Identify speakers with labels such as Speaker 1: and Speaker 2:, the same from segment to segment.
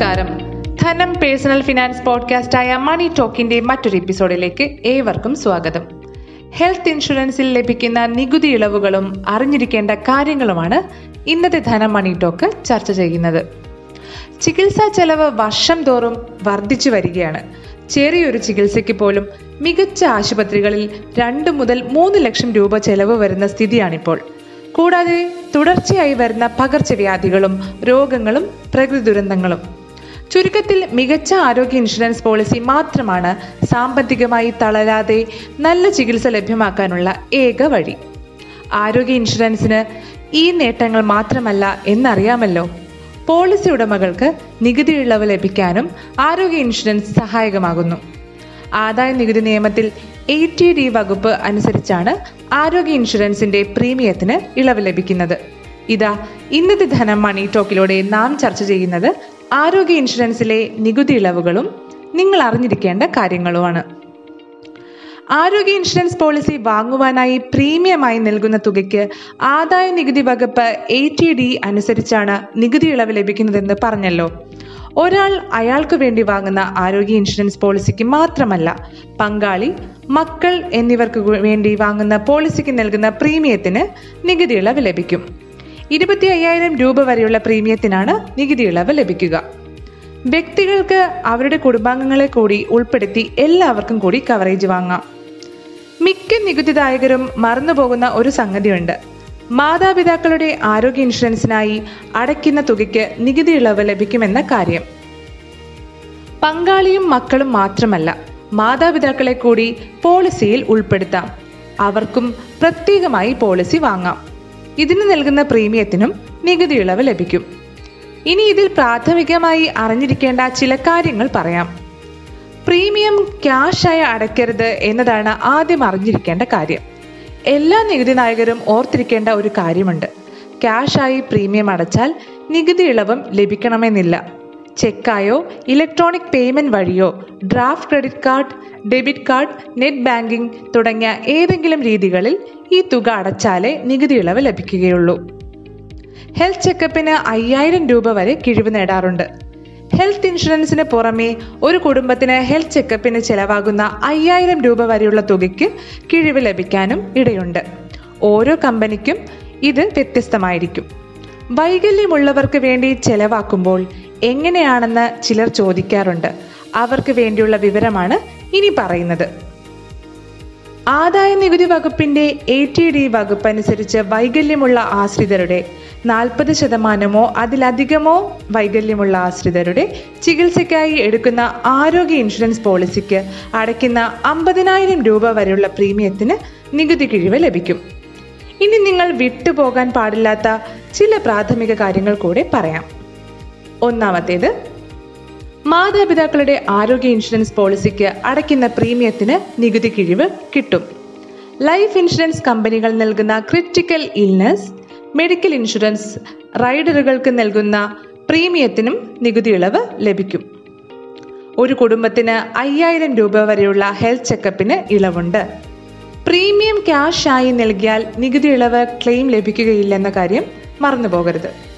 Speaker 1: നമസ്കാരം. ധനം personal finance പോഡ്കാസ്റ്റായ മണി ടോക്കിന്റെ മറ്റൊരു എപ്പിസോഡിലേക്ക് ഏവർക്കും സ്വാഗതം. ഹെൽത്ത് ഇൻഷുറൻസിൽ ലഭിക്കുന്ന നികുതി ഇളവുകളും അറിഞ്ഞിരിക്കേണ്ട കാര്യങ്ങളുമാണ് ഇന്നത്തെ ധനം മണി ടോക്ക് ചർച്ച ചെയ്യുന്നത്. ചികിത്സാ ചെലവ് വർഷം തോറും വർദ്ധിച്ചു വരികയാണ്. ചെറിയൊരു ചികിത്സയ്ക്ക് പോലും മികച്ച ആശുപത്രികളിൽ രണ്ട് മുതൽ മൂന്ന് ലക്ഷം രൂപ ചെലവ് വരുന്ന സ്ഥിതിയാണിപ്പോൾ. കൂടാതെ തുടർച്ചയായി വരുന്ന പകർച്ചവ്യാധികളും രോഗങ്ങളും പ്രകൃതി ദുരന്തങ്ങളും. ചുരുക്കത്തിൽ മികച്ച ആരോഗ്യ ഇൻഷുറൻസ് പോളിസി മാത്രമാണ് സാമ്പത്തികമായി തളരാതെ നല്ല ചികിത്സ ലഭ്യമാക്കാനുള്ള ഏക വഴി. ആരോഗ്യ ഇൻഷുറൻസിന് ഈ നേട്ടങ്ങൾ മാത്രമല്ല എന്നറിയാമല്ലോ. പോളിസി ഉടമകൾക്ക് നികുതി ഇളവ് ലഭിക്കാനും ആരോഗ്യ ഇൻഷുറൻസ് സഹായകമാകുന്നു. ആദായ നികുതി നിയമത്തിൽ എ ടി ഡി വകുപ്പ് അനുസരിച്ചാണ് ആരോഗ്യ ഇൻഷുറൻസിന്റെ പ്രീമിയത്തിന് ഇളവ് ലഭിക്കുന്നത്. ഇതാ ഇന്നത്തെ ധനം മണി ടോക്കിലൂടെ നാം ചർച്ച ചെയ്യുന്നത് ആരോഗ്യ ഇൻഷുറൻസിലെ നികുതി ഇളവുകളും നിങ്ങൾ അറിഞ്ഞിരിക്കേണ്ട കാര്യങ്ങളുമാണ്. ആരോഗ്യ ഇൻഷുറൻസ് പോളിസി വാങ്ങുവാനായി പ്രീമിയമായി നൽകുന്ന തുകയ്ക്ക് ആദായ നികുതി വകുപ്പ് എ ടി ഡി അനുസരിച്ചാണ് നികുതി ഇളവ് ലഭിക്കുന്നതെന്ന് പറഞ്ഞല്ലോ. ഒരാൾ അയാൾക്ക് വേണ്ടി വാങ്ങുന്ന ആരോഗ്യ ഇൻഷുറൻസ് പോളിസിക്ക് മാത്രമല്ല പങ്കാളി മക്കൾ എന്നിവർക്ക് വേണ്ടി വാങ്ങുന്ന പോളിസിക്ക് നൽകുന്ന പ്രീമിയത്തിന് നികുതി ഇളവ് ലഭിക്കും. ഇരുപത്തി അയ്യായിരം രൂപ വരെയുള്ള പ്രീമിയത്തിനാണ് നികുതി ഇളവ് ലഭിക്കുക. വ്യക്തികൾക്ക് അവരുടെ കുടുംബാംഗങ്ങളെ കൂടി ഉൾപ്പെടുത്തി എല്ലാവർക്കും കൂടി കവറേജ് വാങ്ങാം. മിക്ക നികുതിദായകരും മറന്നുപോകുന്ന ഒരു സംഗതിയുണ്ട്. മാതാപിതാക്കളുടെ ആരോഗ്യ ഇൻഷുറൻസിനായി അടയ്ക്കുന്ന തുകയ്ക്ക് നികുതി ഇളവ് ലഭിക്കുമെന്ന കാര്യം. പങ്കാളിയും മക്കളും മാത്രമല്ല മാതാപിതാക്കളെ കൂടി പോളിസിയിൽ ഉൾപ്പെടുത്താം. അവർക്കും പ്രത്യേകമായി പോളിസി വാങ്ങാം. ഇതിന് നൽകുന്ന പ്രീമിയത്തിനും നികുതി ഇളവ് ലഭിക്കും. ഇനി ഇതിൽ പ്രാഥമികമായി അറിഞ്ഞിരിക്കേണ്ട ചില കാര്യങ്ങൾ പറയാം. പ്രീമിയം ക്യാഷായി അടയ്ക്കരുത് എന്നതാണ് ആദ്യം അറിഞ്ഞിരിക്കേണ്ട കാര്യം. എല്ലാ നികുതി നായകരും ഓർത്തിരിക്കേണ്ട ഒരു കാര്യമുണ്ട്. ക്യാഷായി പ്രീമിയം അടച്ചാൽ നികുതി ഇളവും ലഭിക്കണമെന്നില്ല. ചെക്കായോ? ഇലക്ട്രോണിക് പേയ്മെന്റ് വഴിയോ? Draft credit card debit card net banking തുടങ്ങിയ ഏതെങ്കിലും രീതികളിൽ ഈ തുക അടച്ചാലേ നികുതി ഇളവ് ലഭിക്കുകയുള്ളൂ. ഹെൽത്ത് ചെക്കപ്പിന് അയ്യായിരം രൂപ വരെ കിഴിവ് നേടാറുണ്ട്. ഹെൽത്ത് ഇൻഷുറൻസിന് പുറമെ ഒരു കുടുംബത്തിന് ഹെൽത്ത് ചെക്കപ്പിന് ചെലവാകുന്ന അയ്യായിരം രൂപ വരെയുള്ള തുകയ്ക്ക് കിഴിവ് ലഭിക്കാനും ഇടയുണ്ട്. ഓരോ കമ്പനിക്കും ഇത് വ്യത്യസ്തമായിരിക്കും. വൈകല്യമുള്ളവർക്ക് വേണ്ടി ചെലവാക്കുമ്പോൾ എങ്ങനെയാണെന്ന് ചിലർ ചോദിക്കാറുണ്ട്. അവർക്ക് വേണ്ടിയുള്ള വിവരമാണ് ഇനി പറയുന്നത്. ആദായ നികുതി വകുപ്പിന്റെ എ ടി ഡി വകുപ്പ് അനുസരിച്ച് വൈകല്യമുള്ള ആശ്രിതരുടെ നാൽപ്പത് ശതമാനമോ അതിലധികമോ വൈകല്യമുള്ള ആശ്രിതരുടെ ചികിത്സയ്ക്കായി എടുക്കുന്ന ആരോഗ്യ ഇൻഷുറൻസ് പോളിസിക്ക് അടയ്ക്കുന്ന അമ്പതിനായിരം രൂപ വരെയുള്ള പ്രീമിയത്തിന് നികുതി കിഴിവ് ലഭിക്കും. ഇനി നിങ്ങൾ വിട്ടുപോകാൻ പാടില്ലാത്ത ചില പ്രാഥമിക കാര്യങ്ങൾ കൂടെ പറയാം. ഒന്നാമത്തേത് മാതാപിതാക്കളുടെ ആരോഗ്യ ഇൻഷുറൻസ് പോളിസിക്ക് അടയ്ക്കുന്ന പ്രീമിയത്തിന് നികുതി കിഴിവ് കിട്ടും. ലൈഫ് ഇൻഷുറൻസ് കമ്പനികൾ നൽകുന്ന ക്രിറ്റിക്കൽ ഇൽനസ് മെഡിക്കൽ ഇൻഷുറൻസ് റൈഡറുകൾക്ക് നൽകുന്ന പ്രീമിയത്തിനും നികുതി ഇളവ് ലഭിക്കും. ഒരു കുടുംബത്തിന് അയ്യായിരം രൂപ വരെയുള്ള ഹെൽത്ത് ചെക്കപ്പിന് ഇളവുണ്ട്. പ്രീമിയം ക്യാഷായി നൽകിയാൽ നികുതി ഇളവ് ക്ലെയിം ലഭിക്കുകയില്ലെന്ന കാര്യം മറന്നുപോകരുത്.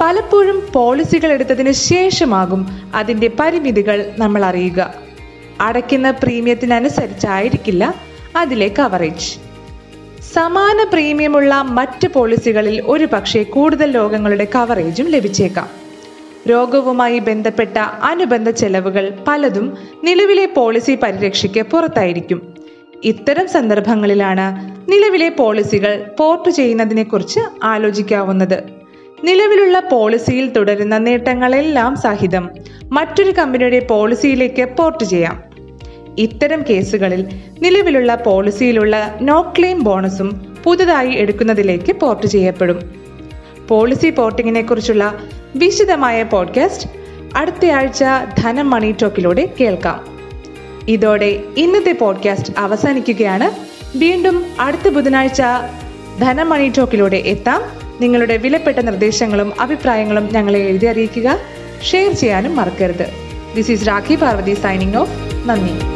Speaker 1: പലപ്പോഴും പോളിസികൾ എടുത്തതിന് ശേഷമാകും അതിന്റെ പരിമിതികൾ നമ്മൾ അറിയുക. അടയ്ക്കുന്ന പ്രീമിയത്തിനനുസരിച്ചായിരിക്കില്ല അതിലെ കവറേജ് സമാന പ്രീമിയമുള്ള മറ്റ് പോളിസികളിൽ ഒരു പക്ഷേ കൂടുതൽ രോഗങ്ങളുടെ കവറേജും ലഭിച്ചേക്കാം. രോഗവുമായി ബന്ധപ്പെട്ട അനുബന്ധ ചെലവുകൾ പലതും നിലവിലെ പോളിസി പരിരക്ഷയ്ക്ക് പുറത്തായിരിക്കും. ഇത്തരം സന്ദർഭങ്ങളിലാണ് നിലവിലെ പോളിസികൾ പോർട്ട് ചെയ്യുന്നതിനെക്കുറിച്ച് ആലോചിക്കാവുന്നത്. നിലവിലുള്ള പോളിസിയിൽ തുടരുന്ന നേട്ടങ്ങളെല്ലാം സഹിതം മറ്റൊരു കമ്പനിയുടെ പോളിസിയിലേക്ക് പോർട്ട് ചെയ്യാം. ഇത്തരം കേസുകളിൽ നിലവിലുള്ള പോളിസിയിലുള്ള നോ ക്ലെയിം ബോണസും പുതുതായി എടുക്കുന്നതിലേക്ക് പോർട്ട് ചെയ്യപ്പെടും. പോളിസി പോർട്ടിങ്ങിനെ കുറിച്ചുള്ള വിശദമായ പോഡ്കാസ്റ്റ് അടുത്തയാഴ്ച ധനം മണി ടോക്കിലൂടെ കേൾക്കാം. ഇതോടെ ഇന്നത്തെ പോഡ്കാസ്റ്റ് അവസാനിക്കുകയാണ്. വീണ്ടും അടുത്ത ബുധനാഴ്ച ധനം മണി ടോക്കിലൂടെ എത്താം. നിങ്ങളുടെ വിലപ്പെട്ട നിർദ്ദേശങ്ങളും അഭിപ്രായങ്ങളും ഞങ്ങളെ എഴുതി അറിയിക്കുക. ഷെയർ ചെയ്യാനും മറക്കരുത്. This is Rakhi Parvathy signing off നന്ദി.